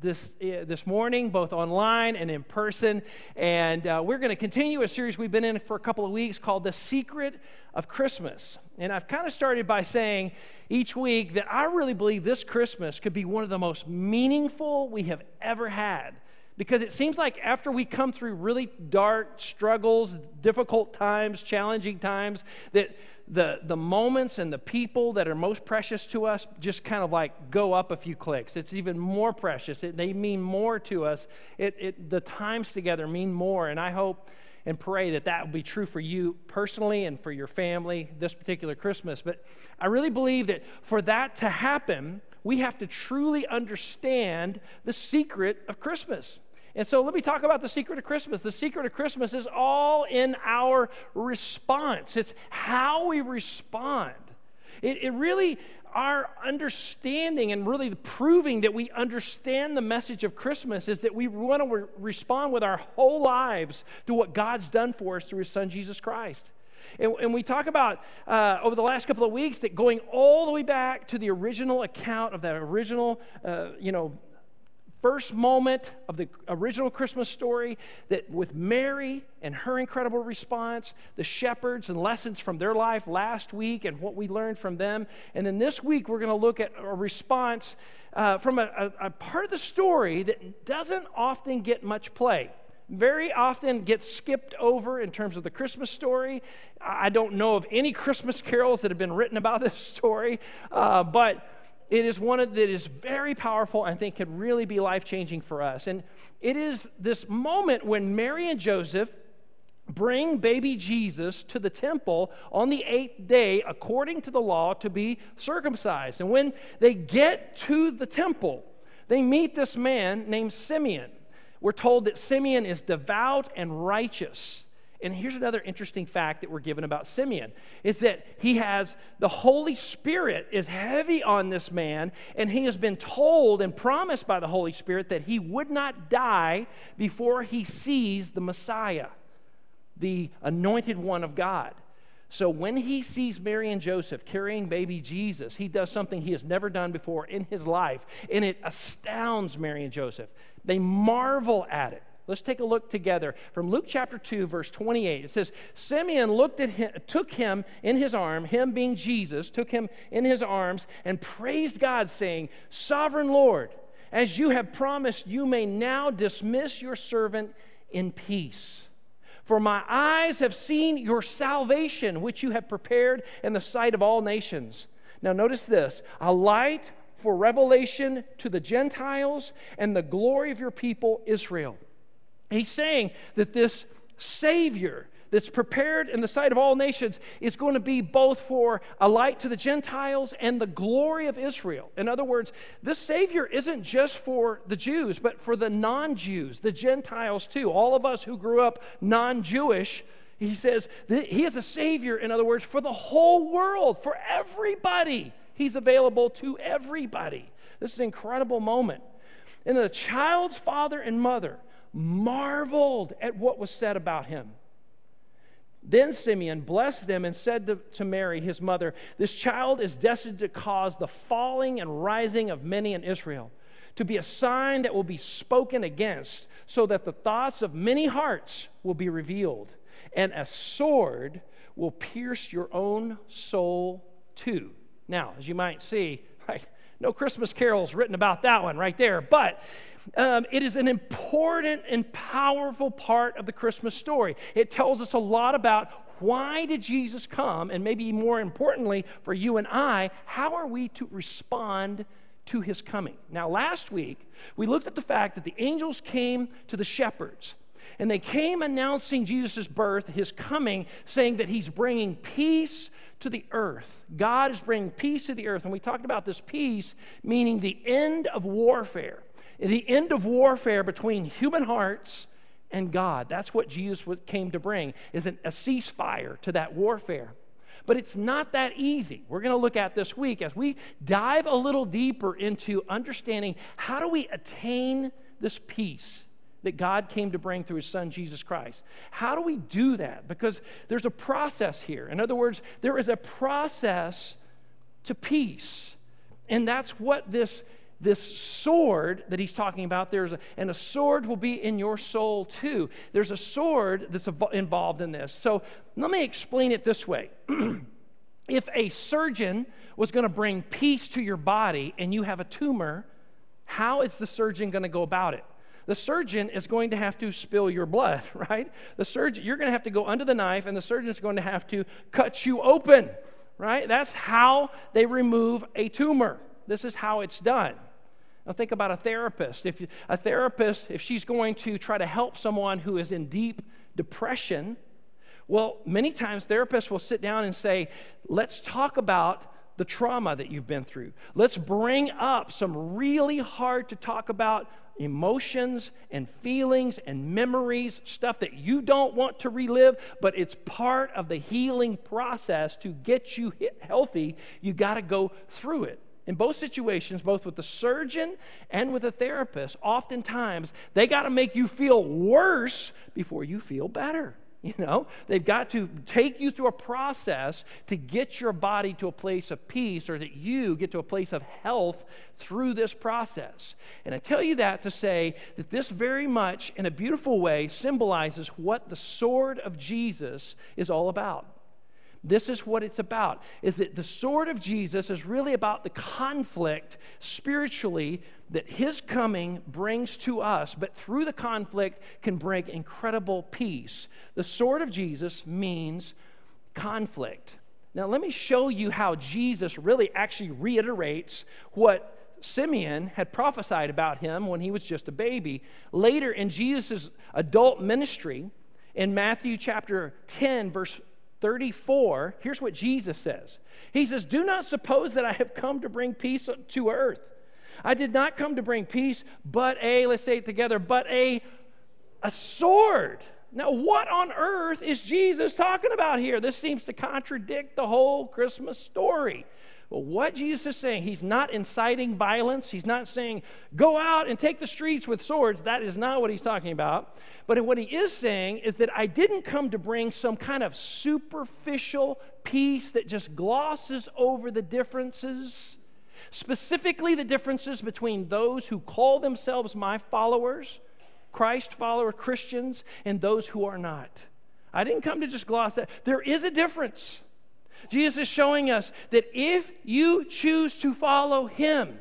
this, uh, this morning, both online and in person. And uh, we're going to continue a series we've been in for a couple of weeks called The Secret of Christmas. And I've kind of started by saying each week that I really believe this Christmas could be one of the most meaningful we have ever had because it seems like after we come through really dark struggles, difficult times, challenging times, that the, the moments and the people that are most precious to us just kind of like go up a few clicks. It's even more precious. It, they mean more to us. It, it, the times together mean more. And I hope and pray that that will be true for you personally and for your family this particular Christmas. But I really believe that for that to happen, we have to truly understand the secret of Christmas. And so let me talk about the secret of Christmas. The secret of Christmas is all in our response, it's how we respond. It, it really, our understanding and really proving that we understand the message of Christmas is that we want to re- respond with our whole lives to what God's done for us through His Son, Jesus Christ. And, and, we talk about uh, over the last couple of weeks that going all the way back to the original account of that original, uh, you know, first moment of the original Christmas story that with Mary and her incredible response, the shepherds and lessons from their life last week and what we learned from them. And then this week, we're going to look at a response uh, from a, a, a part of the story that doesn't often get much play very often gets skipped over in terms of the Christmas story. I don't know of any Christmas carols that have been written about this story, uh, but it is one that is very powerful and I think could really be life changing for us. And it is this moment when Mary and Joseph bring baby Jesus to the temple on the eighth day, according to the law, to be circumcised. And when they get to the temple, they meet this man named Simeon. We're told that Simeon is devout and righteous. And here's another interesting fact that we're given about Simeon is that he has the Holy Spirit is heavy on this man and he has been told and promised by the Holy Spirit that he would not die before he sees the Messiah, the anointed one of God. So when he sees Mary and Joseph carrying baby Jesus, he does something he has never done before in his life and it astounds Mary and Joseph. They marvel at it. Let's take a look together from Luke chapter 2, verse 28. It says, Simeon looked at him, took him in his arm, him being Jesus, took him in his arms, and praised God, saying, Sovereign Lord, as you have promised, you may now dismiss your servant in peace. For my eyes have seen your salvation, which you have prepared in the sight of all nations. Now, notice this a light for revelation to the Gentiles and the glory of your people, Israel. He's saying that this Savior that's prepared in the sight of all nations is going to be both for a light to the Gentiles and the glory of Israel. In other words, this Savior isn't just for the Jews, but for the non Jews, the Gentiles too. All of us who grew up non Jewish. He says he is a Savior, in other words, for the whole world, for everybody. He's available to everybody. This is an incredible moment. And the child's father and mother marveled at what was said about him. Then Simeon blessed them and said to, to, Mary, his mother, This child is destined to cause the falling and rising of many in Israel, to be a sign that will be spoken against, so that the thoughts of many hearts will be revealed, and a sword will pierce your own soul too. Now, as you might see, like, no Christmas carols written about that one right there, but um, it is an important and powerful part of the Christmas story. It tells us a lot about why did Jesus come, and maybe more importantly for you and I, how are we to respond to his coming? Now, last week, we looked at the fact that the angels came to the shepherds. And they came announcing Jesus' birth, his coming, saying that he's bringing peace to the earth. God is bringing peace to the earth. And we talked about this peace meaning the end of warfare the end of warfare between human hearts and God. That's what Jesus came to bring, is an, a ceasefire to that warfare. But it's not that easy. We're going to look at this week as we dive a little deeper into understanding how do we attain this peace that God came to bring through his son Jesus Christ. How do we do that? Because there's a process here. In other words, there is a process to peace. And that's what this this sword that he's talking about there's a, and a sword will be in your soul too there's a sword that's involved in this so let me explain it this way if a surgeon was going to bring peace to your body and you have a tumor how is the surgeon going to go about it the surgeon is going to have to spill your blood right the surgeon you're going to have to go under the knife and the surgeon is going to have to cut you open right that's how they remove a tumor this is how it's done now, think about a therapist. If a therapist, if she's going to try to help someone who is in deep depression, well, many times therapists will sit down and say, let's talk about the trauma that you've been through. Let's bring up some really hard to talk about emotions and feelings and memories, stuff that you don't want to relive, but it's part of the healing process to get you healthy. You got to go through it. In both situations, both with the surgeon and with the therapist, oftentimes they got to make you feel worse before you feel better. You know, they've got to take you through a process to get your body to a place of peace or that you get to a place of health through this process. And I tell you that to say that this very much, in a beautiful way, symbolizes what the sword of Jesus is all about. This is what it's about. Is that the sword of Jesus is really about the conflict spiritually that his coming brings to us, but through the conflict can bring incredible peace. The sword of Jesus means conflict. Now, let me show you how Jesus really actually reiterates what Simeon had prophesied about him when he was just a baby. Later in Jesus' adult ministry, in Matthew chapter 10, verse 34, here's what Jesus says He says, Do not suppose that I have come to bring peace to earth. I did not come to bring peace, but a, let's say it together, but a, a sword. Now, what on earth is Jesus talking about here? This seems to contradict the whole Christmas story. Well, what Jesus is saying, he's not inciting violence. He's not saying, go out and take the streets with swords. That is not what he's talking about. But what he is saying is that I didn't come to bring some kind of superficial peace that just glosses over the differences, specifically the differences between those who call themselves my followers, Christ follower Christians, and those who are not. I didn't come to just gloss that. There is a difference. Jesus is showing us that if you choose to follow him,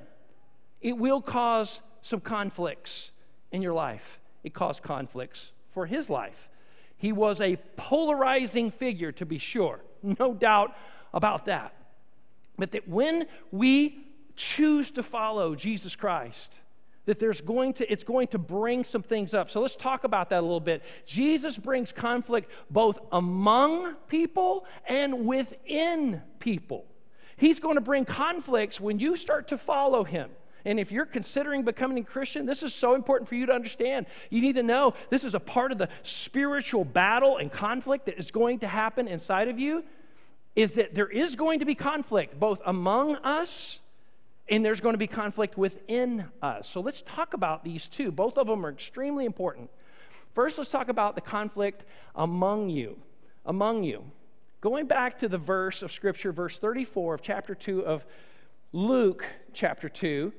it will cause some conflicts in your life. It caused conflicts for his life. He was a polarizing figure, to be sure, no doubt about that. But that when we choose to follow Jesus Christ, that there's going to it's going to bring some things up so let's talk about that a little bit jesus brings conflict both among people and within people he's going to bring conflicts when you start to follow him and if you're considering becoming a Christian, this is so important for you to understand. You need to know this is a part of the spiritual battle and conflict that is going to happen inside of you. Is that there is going to be conflict both among us and there's going to be conflict within us. So let's talk about these two. Both of them are extremely important. First, let's talk about the conflict among you. Among you. Going back to the verse of Scripture, verse 34 of chapter 2 of Luke, chapter 2,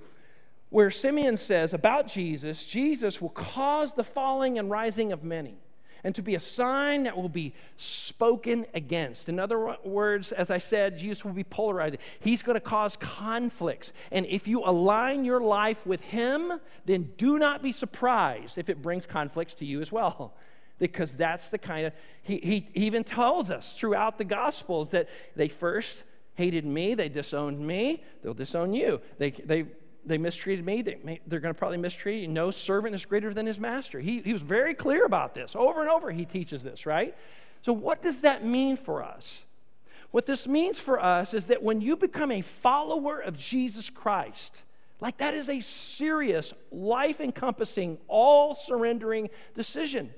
where Simeon says about Jesus, Jesus will cause the falling and rising of many and to be a sign that will be spoken against. In other words, as I said, Jesus will be polarizing. He's going to cause conflicts. And if you align your life with Him, then do not be surprised if it brings conflicts to you as well. Because that's the kind of, he, he even tells us throughout the Gospels that they first hated me, they disowned me, they'll disown you. They, they they mistreated me, they may, they're going to probably mistreat you. No servant is greater than his master. He, he was very clear about this. Over and over, he teaches this, right? So, what does that mean for us? What this means for us is that when you become a follower of Jesus Christ, Like, that is a serious, life encompassing, all surrendering decision.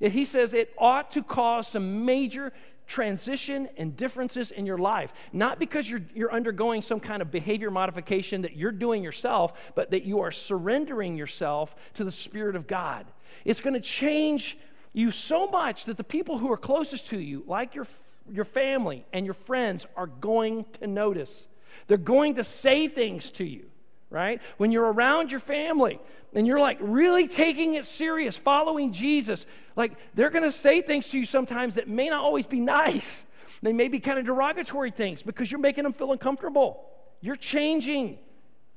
That he says it ought to cause some major transition and differences in your life. Not because you're, you're undergoing some kind of behavior modification that you're doing yourself, but that you are surrendering yourself to the Spirit of God. It's going to change you so much that the people who are closest to you, like your, your family and your friends, are going to notice. They're going to say things to you right? When you're around your family and you're like really taking it serious, following Jesus, like they're going to say things to you sometimes that may not always be nice. They may be kind of derogatory things because you're making them feel uncomfortable. You're changing.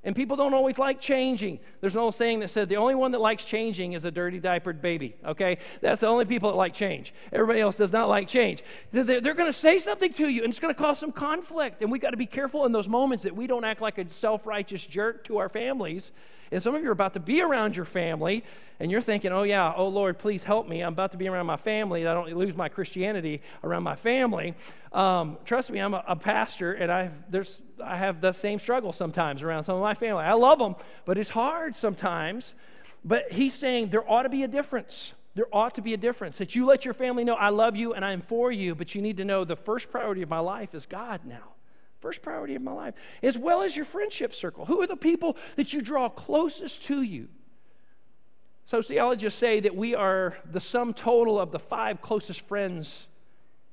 And people don't always like changing. There's an old saying that said the only one that likes changing is a dirty diapered baby, okay? That's the only people that like change. Everybody else does not like change. They're, going to say something to you, and it's going to cause some conflict. And we got to be careful in those moments that we don't act like a self righteous jerk to our families and some of you are about to be around your family, and you're thinking, oh, yeah, oh, Lord, please help me. I'm about to be around my family. I don't lose my Christianity around my family. Um, trust me, I'm a, a pastor, and I've, there's, I have the same struggle sometimes around some of my family. I love them, but it's hard sometimes. But he's saying there ought to be a difference. There ought to be a difference that you let your family know I love you and I'm for you, but you need to know the first priority of my life is God now. First priority of my life, as well as your friendship circle. Who are the people that you draw closest to you? Sociologists say that we are the sum total of the five closest friends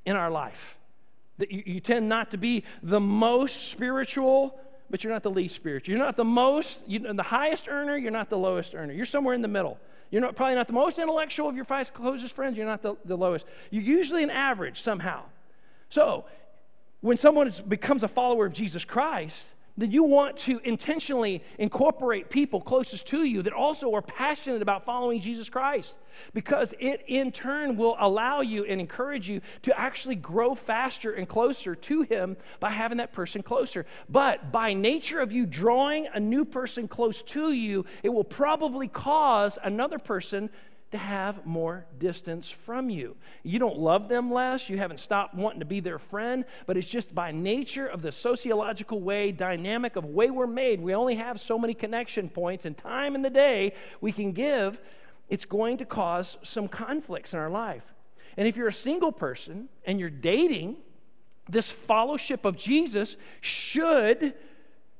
in our life. That you, you tend not to be the most spiritual, but you're not the least spiritual. You're not the most, you're the highest earner, you're not the lowest earner. You're somewhere in the middle. You're not, probably not the most intellectual of your five closest friends, you're not the, the lowest. You're usually an average somehow. So when someone becomes a follower of Jesus Christ, then you want to intentionally incorporate people closest to you that also are passionate about following Jesus Christ because it in turn will allow you and encourage you to actually grow faster and closer to Him by having that person closer. But by nature of you drawing a new person close to you, it will probably cause another person to have more distance from you. You don't love them less, you haven't stopped wanting to be their friend, but it's just by nature of the sociological way, dynamic of way we're made. We only have so many connection points and time in the day we can give. It's going to cause some conflicts in our life. And if you're a single person and you're dating, this fellowship of Jesus should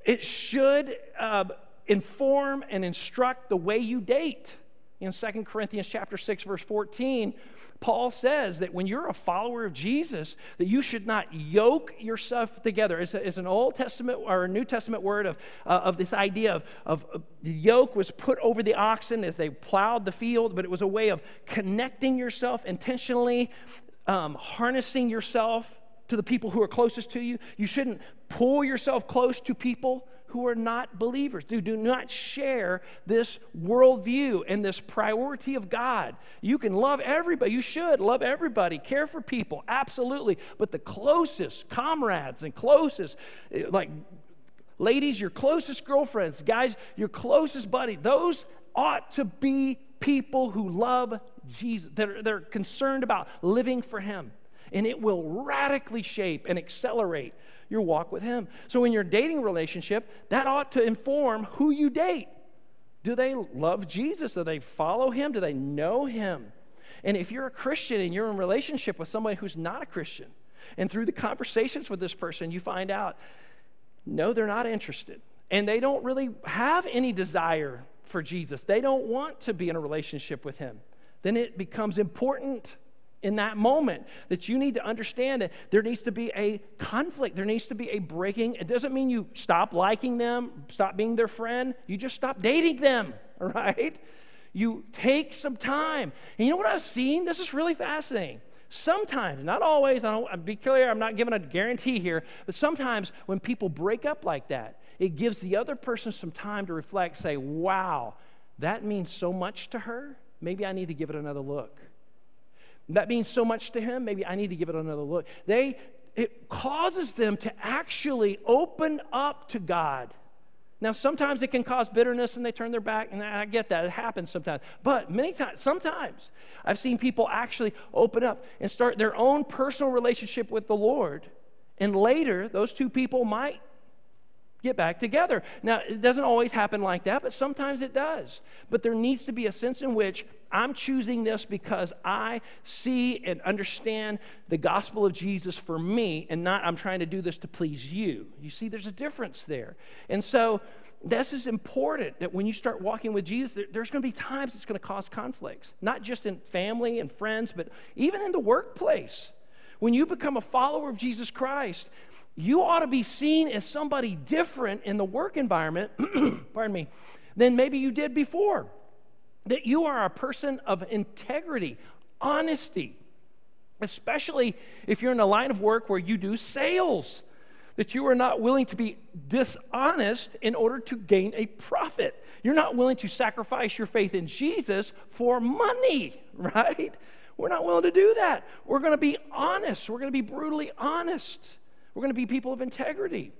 it should uh, inform and instruct the way you date in 2 Corinthians chapter 6 verse 14, Paul says that when you're a follower of Jesus, that you should not yoke yourself together. It's, a, it's an Old Testament or a New Testament word of, uh, of this idea of, of, the yoke was put over the oxen as they plowed the field, but it was a way of connecting yourself intentionally, um, harnessing yourself to the people who are closest to you. You shouldn't pull yourself close to people who are not believers, who do not share this worldview and this priority of God. You can love everybody. You should love everybody, care for people, absolutely. But the closest comrades and closest, eh, like ladies, your closest girlfriends, guys, your closest buddy, those ought to be people who love Jesus. They're, they're concerned about living for Him. And it will radically shape and accelerate your walk with Him. So, in your dating relationship, that ought to inform who you date. Do they love Jesus? Do they follow Him? Do they know Him? And if you're a Christian and you're in relationship with somebody who's not a Christian, and through the conversations with this person, you find out, no, they're not interested. And they don't really have any desire for Jesus. They don't want to be in a relationship with Him. Then it becomes important in that moment that you need to understand that there needs to be a conflict. There needs to be a breaking. It doesn't mean you stop liking them stop being their friend. You just stop dating them right? You take some time. And you know what i've seen? This is really fascinating. Sometimes not always i don't be clear i'm not giving a guarantee here but sometimes when people break up like that it gives the other person some time to reflect say wow that means so much to her. Maybe i need to give it another look that means so much to him. Maybe I need to give it another look. They, it causes them to actually open up to God. Now, sometimes it can cause bitterness and they turn their back, and I get that. It happens sometimes. But many times, sometimes, I've seen people actually open up and start their own personal relationship with the Lord. And later, those two people might get back together. Now, it doesn't always happen like that, but sometimes it does. But there needs to be a sense in which I'm choosing this because I see and understand the gospel of Jesus for me, and not I'm trying to do this to please you. You see, there's a difference there. And so, this is important that when you start walking with Jesus, there, there's going to be times it's going to cause conflicts, not just in family and friends, but even in the workplace. When you become a follower of Jesus Christ, you ought to be seen as somebody different in the work environment, pardon me, than maybe you did before. That you are a person of integrity, honesty, especially if you're in a line of work where you do sales. That you are not willing to be dishonest in order to gain a profit. You're not willing to sacrifice your faith in Jesus for money, right? We're not willing to do that. We're going to be honest. We're going to be brutally honest. We're going to be people of integrity.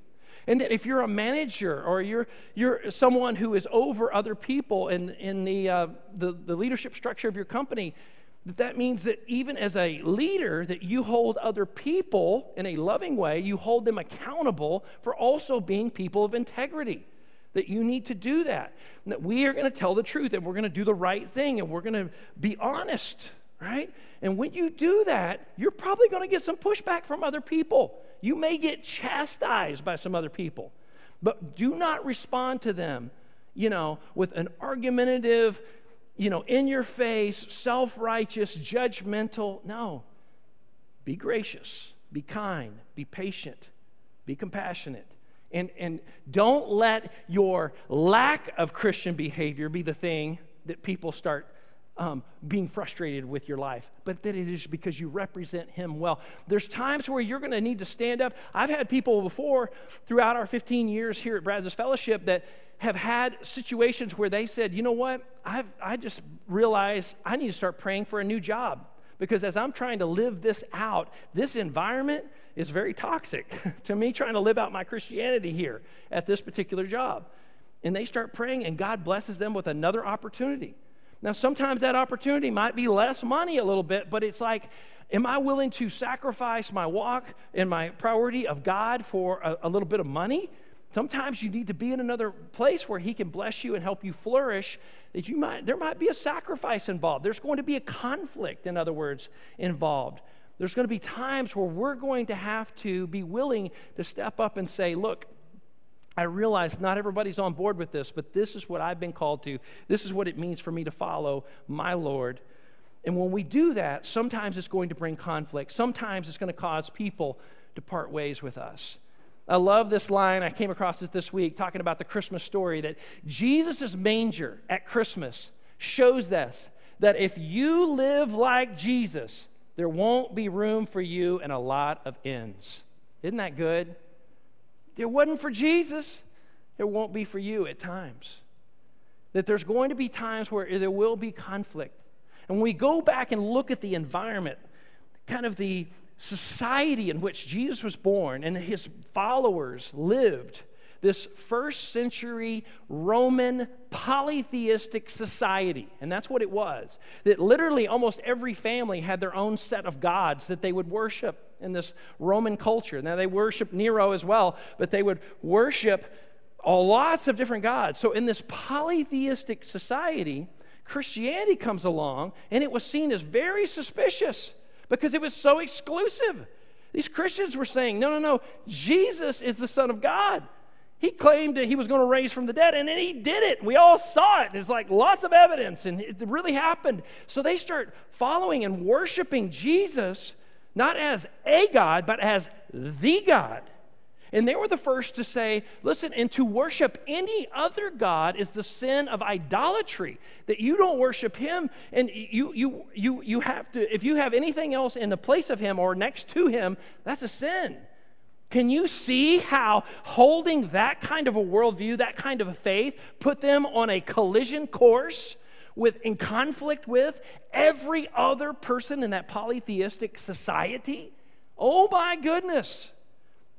And that if you're a manager or you're, you're someone who is over other people in, in the, uh, the, the leadership structure of your company, that that means that even as a leader that you hold other people in a loving way you hold them accountable for also being people of integrity that you need to do that. And that we are going to tell the truth and we're going to do the right thing and we're going to be honest right and when you do that you're probably going to get some pushback from other people you may get chastised by some other people, but do not respond to them, you know, with an argumentative, you know, in your face, self righteous, judgmental. No. Be gracious, be kind, be patient, be compassionate. And, and don't let your lack of Christian behavior be the thing that people start um, being frustrated with your life, but that it is because you represent Him well. There's times where you're going to need to stand up. I've had people before throughout our 15 years here at Brazos Fellowship that have had situations where they said, you know what, I've, I just realized I need to start praying for a new job because as I'm trying to live this out, this environment is very toxic to me trying to live out my Christianity here at this particular job. And they start praying, and God blesses them with another opportunity. Now, sometimes that opportunity might be less money a little bit, but it's like, am I willing to sacrifice my walk and my priority of God for a, a, little bit of money? Sometimes you need to be in another place where He can bless you and help you flourish. That you might, there might be a sacrifice involved. There's going to be a conflict, in other words, involved. There's going to be times where we're going to have to be willing to step up and say, look, I realize not everybody's on board with this, but this is what I've been called to. This is what it means for me to follow my Lord. And when we do that, sometimes it's going to bring conflict. Sometimes it's going to cause people to part ways with us. I love this line. I came across it this week talking about the Christmas story that Jesus' manger at Christmas shows us that if you live like Jesus, there won't be room for you in a lot of inns. Isn't that good? It wasn't for Jesus, it won't be for you at times. That there's going to be times where there will be conflict. And when we go back and look at the environment, kind of the society in which Jesus was born and his followers lived, this first century Roman polytheistic society. And that's what it was. That literally almost every family had their own set of gods that they would worship in this Roman culture. Now, they worshiped Nero as well, but they would worship lots of different gods. So, in this polytheistic society, Christianity comes along and it was seen as very suspicious because it was so exclusive. These Christians were saying, no, no, no, Jesus is the Son of God. He claimed that he was going to raise from the dead, and then he did it. We all saw it. There's like lots of evidence, and it really happened. So they start following and worshiping Jesus, not as a God, but as the God. And they were the first to say, listen, and to worship any other God is the sin of idolatry. That you don't worship him, and you you you you have to, if you have anything else in the place of him or next to him, that's a sin. Can you see how holding that kind of a worldview, that kind of a faith, put them on a collision course with, in conflict with every other person in that polytheistic society? Oh my goodness.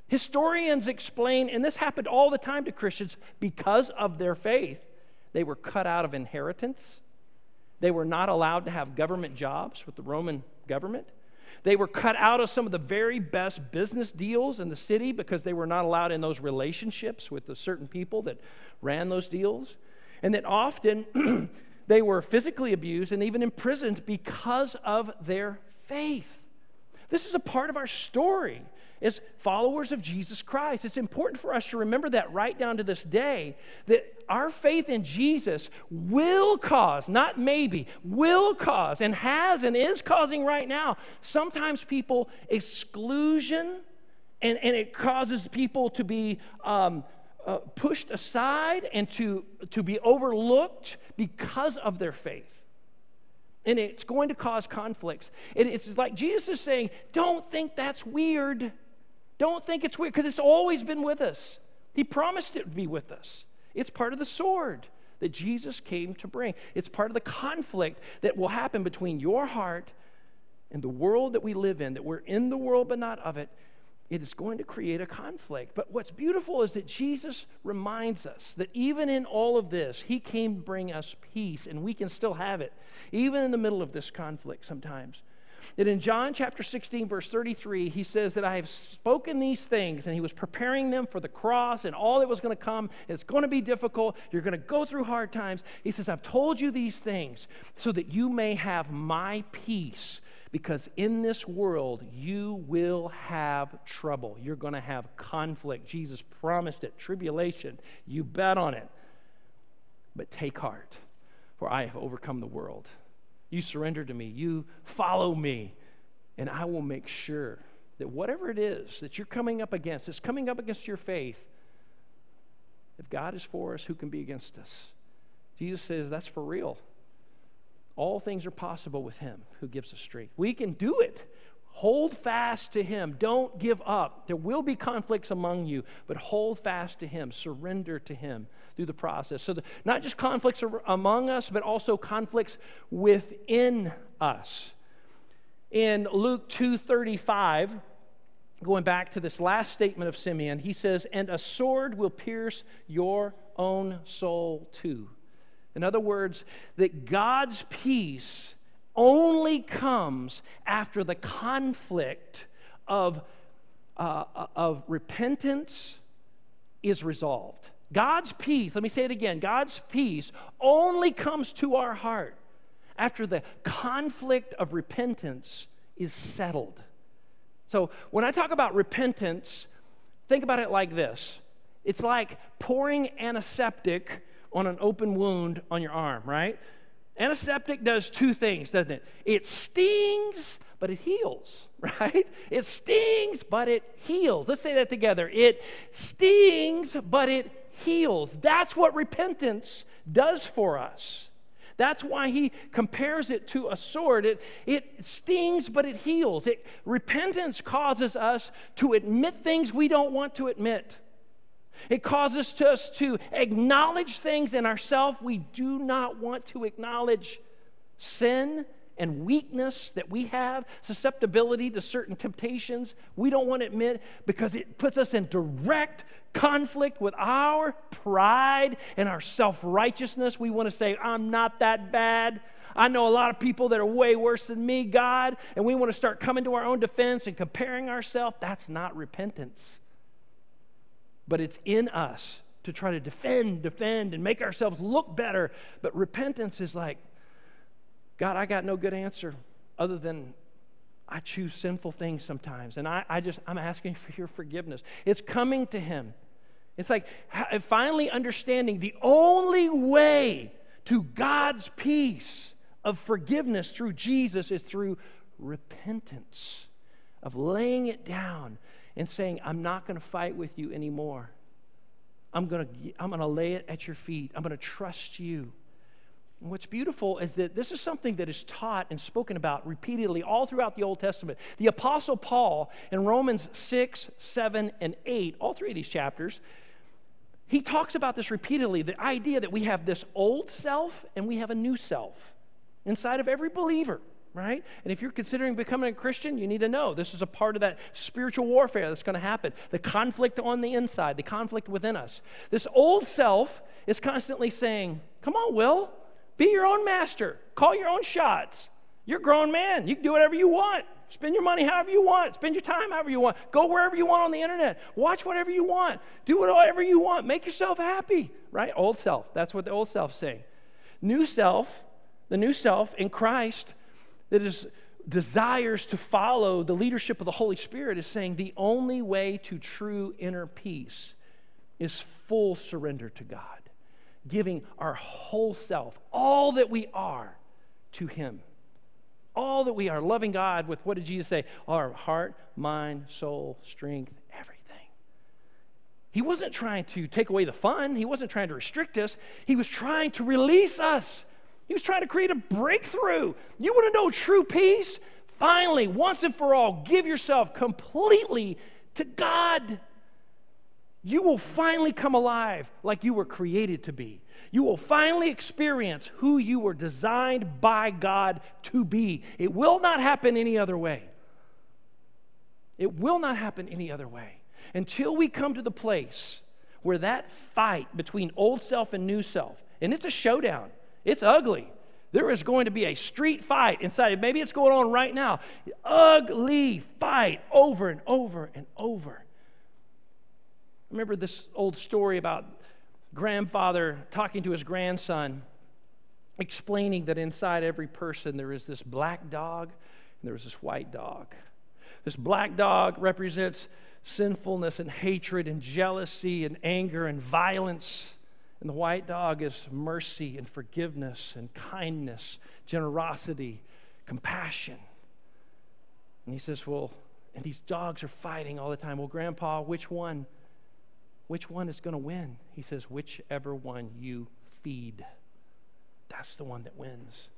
Historians explain, and this happened all the time to Christians because of their faith, they were cut out of inheritance. They were not allowed to have government jobs with the Roman government. They were cut out of some of the very best business deals in the city because they were not allowed in those relationships with the certain people that ran those deals. And that often they were physically abused and even imprisoned because of their faith. This is a part of our story as followers of Jesus Christ. It's important for us to remember that right down to this day that our faith in Jesus will cause, not maybe, will cause, and has and is causing right now, sometimes people exclusion, and, and it causes people to be. Um, uh, pushed aside and to, to be overlooked because of their faith and it's going to cause conflicts. And it's like Jesus is saying, don't think that's weird. Don't think it's weird because it's always been with us. He promised it would be with us. It's part of the sword that Jesus came to bring. It's part of the conflict that will happen between your heart and the world that we live in, that we're in the world but not of it, it is going to create a conflict. But what's beautiful is that Jesus reminds us that even in all of this, He came to bring us peace, and we can still have it, even in the middle of this conflict sometimes. That in John chapter 16, verse 33, he says that I have spoken these things, and he was preparing them for the cross and all that was going to come. It's going to be difficult. You're going to go through hard times. He says, I've told you these things so that you may have my peace because in this world, you will have trouble. You're going to have conflict. Jesus promised it, tribulation. You bet on it. But take heart, for I have overcome the world. You surrender to me, you follow me, and I will make sure that whatever it is that you're coming up against, it's coming up against your faith. If God is for us, who can be against us? Jesus says that's for real. All things are possible with Him who gives us strength. We can do it. Hold fast to Him. Don't give up. There will be conflicts among you, but hold fast to Him. Surrender to Him through the process. So, the, not just conflicts among us, but also conflicts within us. In Luke 2:35, going back to this last statement of Simeon, he says, "And a sword will pierce your own soul too." In other words, that God's peace only comes after the conflict of, uh, of repentance is resolved. God's peace, let me say it again God's peace only comes to our heart after the conflict of repentance is settled. So when I talk about repentance, think about it like this it's like pouring antiseptic on an open wound on your arm, right? Antiseptic does two things, doesn't it? It stings, but it heals, right? It stings, but it heals. Let's say that together. It stings, but it heals. That's what repentance does for us. That's why he compares it to a sword. It, it stings, but it heals. It, repentance causes us to admit things we don't want to admit. It causes us to acknowledge things in ourselves we do not want to acknowledge sin and weakness that we have, susceptibility to certain temptations we don't want to admit because it puts us in direct conflict with our pride and our self righteousness. We want to say, I'm not that bad. I know a lot of people that are way worse than me, God, and we want to start coming to our own defense and comparing ourselves. That's not repentance but it's in us to try to defend, defend, and make ourselves look better. But repentance is like, God, I got no good answer other than I choose sinful things sometimes. And I, I just, I'm asking for your forgiveness. It's coming to Him. It's like finally understanding the only way to God's peace of forgiveness through Jesus is through repentance, of laying it down, and saying, I'm not going to fight with you anymore. I'm going to I'm going to lay it at your feet. I'm going to trust you. And what's beautiful is that this is something that is taught and spoken about repeatedly all throughout the Old Testament. The Apostle Paul in Romans 6, 7, and 8, all three of these chapters, he talks about this repeatedly the idea that we have this old self and we have a new self inside of every believer right? And if you're considering becoming a Christian, you need to know this is a part of that spiritual warfare that's going to happen. The conflict on the inside, the conflict within us. This old self is constantly saying, Come on, Will, be your own master, call your own shots. You're a grown man. You can do whatever you want. Spend your money however you want. Spend your time however you want. Go wherever you want on the internet. Watch whatever you want. Do whatever you want. Make yourself happy, right? Old self. That's what the old self's saying. New self, the new self in Christ that is desires to follow the leadership of the Holy Spirit is saying the only way to true inner peace is full surrender to God, giving our whole self, all that we are, to Him. All that we are, loving God with what did Jesus say? Our heart, mind, soul, strength, everything. He wasn't trying to take away the fun, He wasn't trying to restrict us, He was trying to release us. He was trying to create a breakthrough. You want to know true peace? Finally, once and for all, give yourself completely to God. You will finally come alive like you were created to be. You will finally experience who you were designed by God to be. It will not happen any other way. It will not happen any other way. Until we come to the place where that fight between old self and new self, and it's a showdown, it's ugly. There is going to be a street fight inside. Maybe it's going on right now. Ugly fight over and over and over. Remember this old story about grandfather talking to his grandson, explaining that inside every person there is this black dog and there is this white dog. This black dog represents sinfulness and hatred and jealousy and anger and violence. And the white dog is mercy and forgiveness and kindness, generosity, compassion. And he says, Well, and these dogs are fighting all the time. Well, Grandpa, which one? Which one is going to win? He says, Whichever one you feed. That's the one that wins.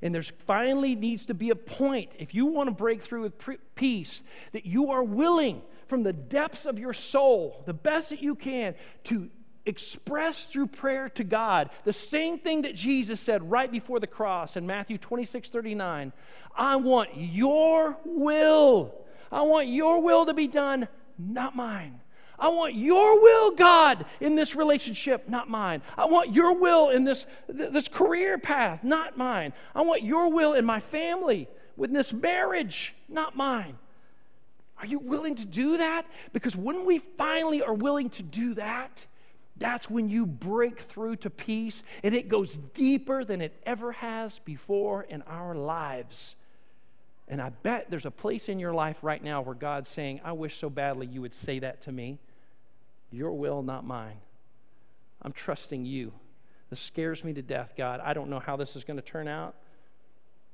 And there's finally needs to be a point, if you want to break through with peace, that you are willing from the depths of your soul, the best that you can, to express through prayer to God the same thing that Jesus said right before the cross in Matthew 26 39. I want your will. I want your will to be done, not mine. I want your will, God, in this relationship, not mine. I want your will in this, this career path, not mine. I want your will in my family, with this marriage, not mine. Are you willing to do that? Because when we finally are willing to do that, that's when you break through to peace and it goes deeper than it ever has before in our lives. And I bet there's a place in your life right now where God's saying, I wish so badly you would say that to me. Your will, not mine. I'm trusting you. This scares me to death, God. I don't know how this is going to turn out.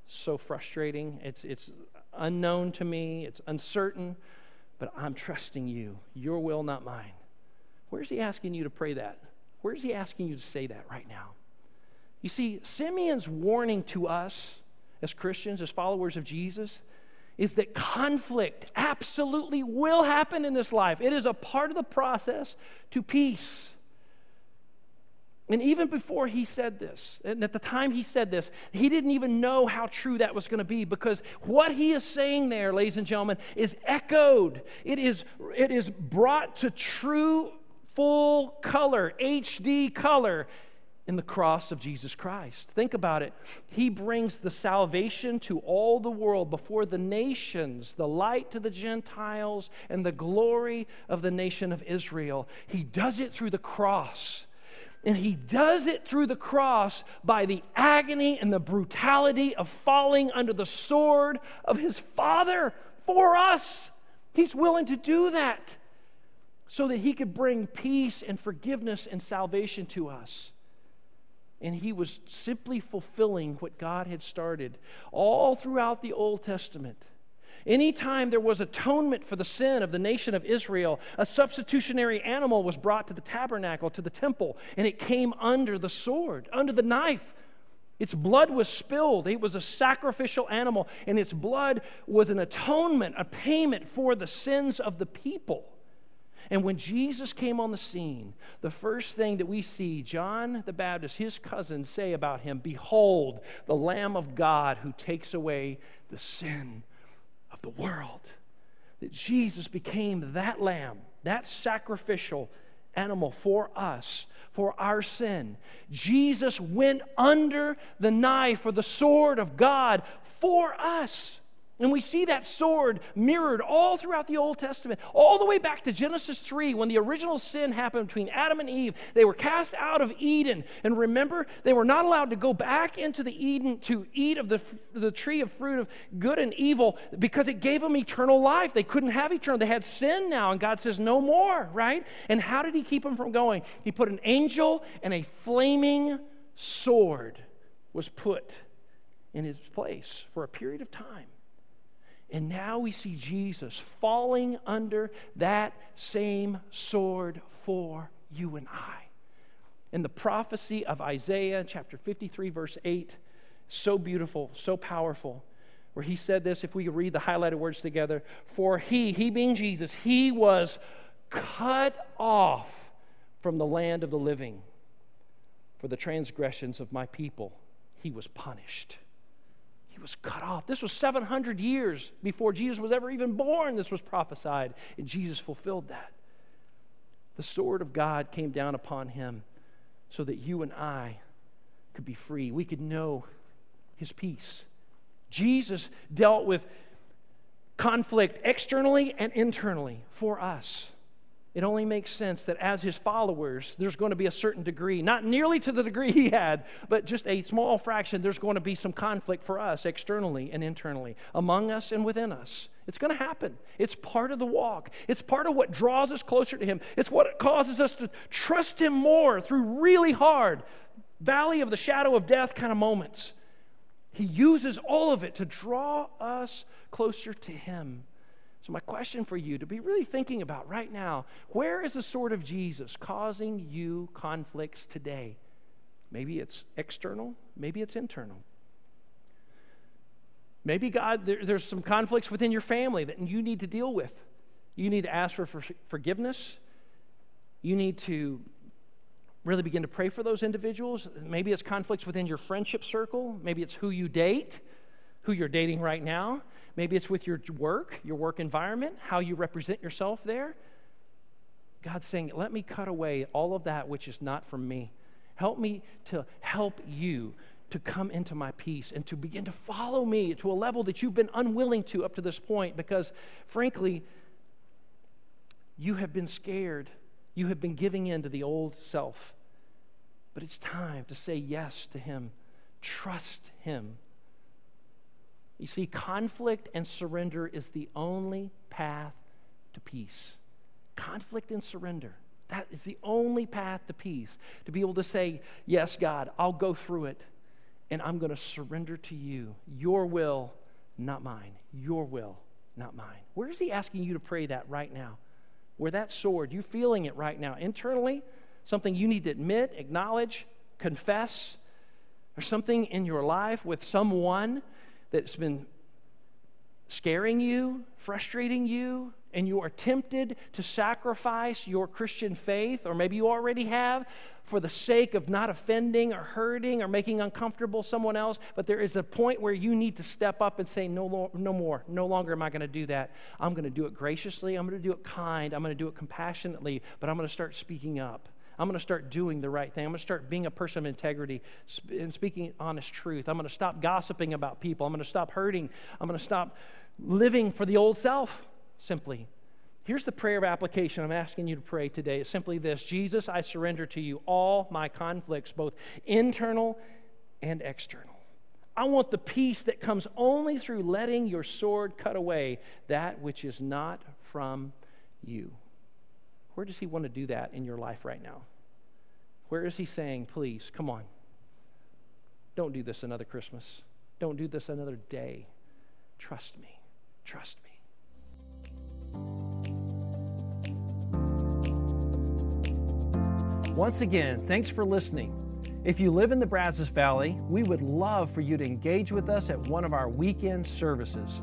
So frustrating. It's, it's unknown to me, it's uncertain, but I'm trusting you. Your will, not mine. Where's he asking you to pray that? Where's he asking you to say that right now? You see, Simeon's warning to us as Christians, as followers of Jesus, is that conflict absolutely will happen in this life. It is a part of the process to peace. And even before he said this, and at the time he said this, he didn't even know how true that was going to be because what he is saying there, ladies and gentlemen, is echoed. It is, it is brought to true full color, HD color in the cross of Jesus Christ. Think about it. He brings the salvation to all the world before the nations, the light to the Gentiles, and the glory of the nation of Israel. He does it through the cross. And he does it through the cross by the agony and the brutality of falling under the sword of his Father for us. He's willing to do that so that he could bring peace and forgiveness and salvation to us. And he was simply fulfilling what God had started all throughout the Old Testament. Anytime there was atonement for the sin of the nation of Israel, a substitutionary animal was brought to the tabernacle, to the temple, and it came under the sword, under the knife. Its blood was spilled. It was a sacrificial animal, and its blood was an atonement, a payment for the sins of the people. And when Jesus came on the scene, the first thing that we see John the Baptist, his cousin, say about him Behold, the Lamb of God who takes away the sin of the world. That Jesus became that lamb, that sacrificial animal for us, for our sin. Jesus went under the knife or the sword of God for us. And we see that sword mirrored all throughout the Old Testament, all the way back to Genesis 3 when the original sin happened between Adam and Eve. They were cast out of Eden. And remember, they were not allowed to go back into the Eden to eat of the, the tree of fruit of good and evil because it gave them eternal life. They couldn't have eternal. They had sin now, and God says, no more, right? And how did He keep them from going? He put an angel and a flaming sword was put in his place for a period of time. And now we see Jesus falling under that same sword for you and I. In the prophecy of Isaiah, chapter 53, verse 8, so beautiful, so powerful, where he said this, if we read the highlighted words together, for he, he being Jesus, he was cut off from the land of the living. For the transgressions of my people, he was punished. Was cut off. This was 700 years before Jesus was ever even born. This was prophesied, and Jesus fulfilled that. The sword of God came down upon him so that you and I could be free. We could know his peace. Jesus dealt with conflict externally and internally for us it only makes sense that as his followers, there's going to be a certain degree, not nearly to the degree he had, but just a small fraction, there's going to be some conflict for us externally and internally, among us and within us. It's going to happen. It's part of the walk. It's part of what draws us closer to him. It's what causes us to trust him more through really hard, valley of the shadow of death kind of moments. He uses all of it to draw us closer to him. So, my question for you to be really thinking about right now where is the sword of Jesus causing you conflicts today? Maybe it's external, maybe it's internal. Maybe, God, there, there's some conflicts within your family that you need to deal with. You need to ask for, for forgiveness. You need to really begin to pray for those individuals. Maybe it's conflicts within your friendship circle. Maybe it's who you date, who you're dating right now. Maybe it's with your work, your work environment, how you represent yourself there. God's saying, Let me cut away all of that which is not from me. Help me to help you to come into my peace and to begin to follow me to a level that you've been unwilling to up to this point because, frankly, you have been scared. You have been giving in to the old self. But it's time to say yes to Him, trust Him, you see, conflict and surrender is the only path to peace. Conflict and surrender. That is the only path to peace. To be able to say, Yes, God, I'll go through it, and I'm going to surrender to you. Your will, not mine. Your will, not mine. Where is He asking you to pray that right now? Where that sword, you're feeling it right now internally, something you need to admit, acknowledge, confess, or something in your life with someone that's been scaring you, frustrating you, and you are tempted to sacrifice your Christian faith, or maybe you already have, for the sake of not offending or hurting or making uncomfortable someone else, but there is a point where you need to step up and say, No, no more. No longer am I going to do that. I'm going to do it graciously. I'm going to do it kind. I'm going to do it compassionately, but I'm going to start speaking up. I'm going to start doing the right thing. I'm going to start being a person of integrity and speaking honest truth. I'm going to stop gossiping about people. I'm going to stop hurting. I'm going to stop living for the old self, simply. Here's the prayer of application I'm asking you to pray today. It's simply this Jesus, I surrender to you all my conflicts, both internal and external. I want the peace that comes only through letting your sword cut away that which is not from you. Where does He want to do that in your life right now? Where is He saying, please, come on, don't do this another Christmas. Don't do this another day. Trust me. Trust me. Once again, thanks for listening. If you live in the Brazos Valley, we would love for you to engage with us at one of our weekend services.